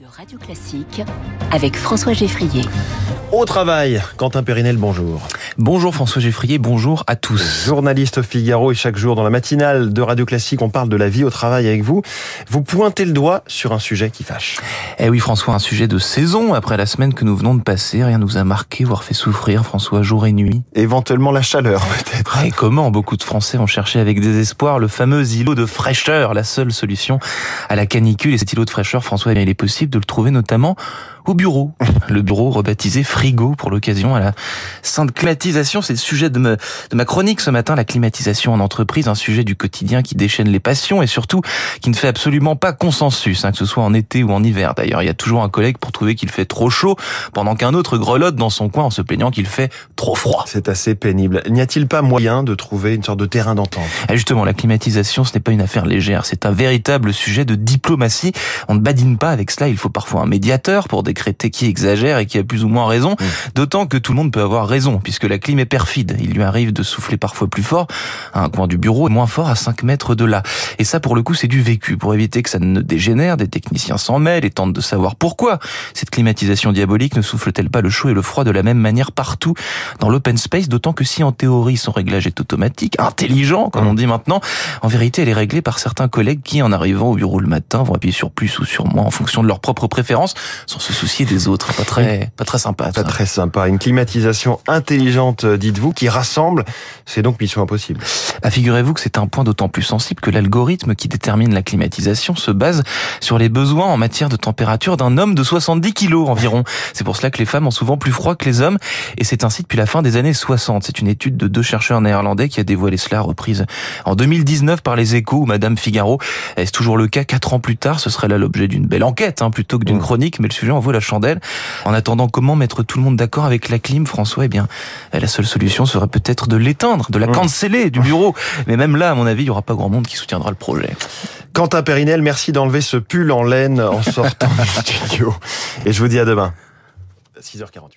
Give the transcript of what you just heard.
de Radio Classique avec François Geffrier. Au travail, Quentin Périnel, bonjour. Bonjour François Geffrier, bonjour à tous. Journaliste au Figaro et chaque jour dans la matinale de Radio Classique, on parle de la vie au travail avec vous. Vous pointez le doigt sur un sujet qui fâche. Eh oui François, un sujet de saison. Après la semaine que nous venons de passer, rien nous a marqué, voire fait souffrir François jour et nuit? Éventuellement la chaleur peut-être. Et comment beaucoup de Français ont cherché avec désespoir le fameux îlot de fraîcheur, la seule solution à la canicule. Et cet îlot de fraîcheur, François, eh il est possible de le trouver notamment au bureau. Le bureau rebaptisé Frigo pour l'occasion à la sainte climatisation. C'est le sujet de, me, de ma chronique ce matin, la climatisation en entreprise, un sujet du quotidien qui déchaîne les passions et surtout qui ne fait absolument pas consensus, hein, que ce soit en été ou en hiver. D'ailleurs, il y a toujours un collègue pour trouver qu'il fait trop chaud pendant qu'un autre grelotte dans son coin en se plaignant qu'il fait trop froid. C'est assez pénible. N'y a-t-il pas moyen de trouver une sorte de terrain d'entente? Ah, Justement, la climatisation, ce n'est pas une affaire légère, c'est un véritable sujet de diplomatie. On ne badine pas avec cela, il faut parfois un médiateur pour décréter qui exagère et qui a plus ou moins raison, mmh. d'autant que tout le monde peut avoir raison, puisque la clim est perfide. Il lui arrive de souffler parfois plus fort à un coin du bureau, moins fort à 5 mètres de là. Et ça, pour le coup, c'est du vécu. Pour éviter que ça ne dégénère, des techniciens s'en mêlent et tentent de savoir pourquoi cette climatisation diabolique ne souffle-t-elle pas le chaud et le froid de la même manière partout dans l'open space, d'autant que si en théorie son réglage est automatique, intelligent, comme on dit maintenant, en vérité, elle est réglée par certains collègues qui, en arrivant au bureau le matin, vont appuyer sur plus ou sur moins en fonction de leurs propres préférences, sans se soucier des autres. Pas très, pas très sympa. Pas très sympa. Une climatisation intelligente, dites-vous, qui rassemble. C'est donc mission impossible. Ah, figurez-vous que c'est un point d'autant plus sensible que l'algorithme qui détermine la climatisation se base sur les besoins en matière de température d'un homme de 70 kilos environ. C'est pour cela que les femmes ont souvent plus froid que les hommes. Et c'est ainsi depuis la fin des années 60. C'est une étude de deux chercheurs néerlandais qui a dévoilé cela, reprise en 2019 par les échos ou Madame Figaro. Est-ce toujours le cas? Quatre ans plus tard? Ce serait là l'objet d'une belle enquête, hein, plutôt que d'une mmh. chronique, mais le sujet en vaut la chandelle. En attendant, comment mettre tout le monde d'accord avec la clim, François? Eh bien, la seule solution serait peut-être de l'éteindre, de la canceller du bureau. Mais même là, à mon avis, il y aura pas grand monde qui soutiendra le projet. Quentin Périnel, merci d'enlever ce pull en laine en sortant du studio. Et je vous dis à demain. 6h48.